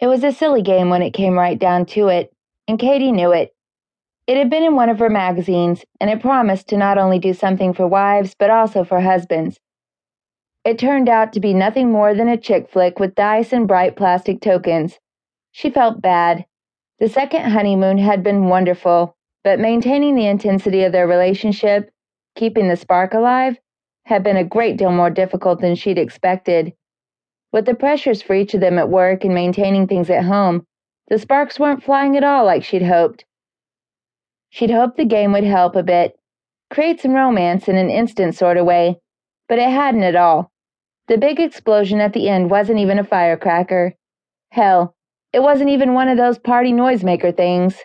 It was a silly game when it came right down to it, and Katie knew it. It had been in one of her magazines, and it promised to not only do something for wives, but also for husbands. It turned out to be nothing more than a chick flick with dice and bright plastic tokens. She felt bad. The second honeymoon had been wonderful, but maintaining the intensity of their relationship, keeping the spark alive, had been a great deal more difficult than she'd expected. With the pressures for each of them at work and maintaining things at home, the sparks weren't flying at all like she'd hoped. She'd hoped the game would help a bit, create some romance in an instant sort of way, but it hadn't at all. The big explosion at the end wasn't even a firecracker. Hell, it wasn't even one of those party noisemaker things.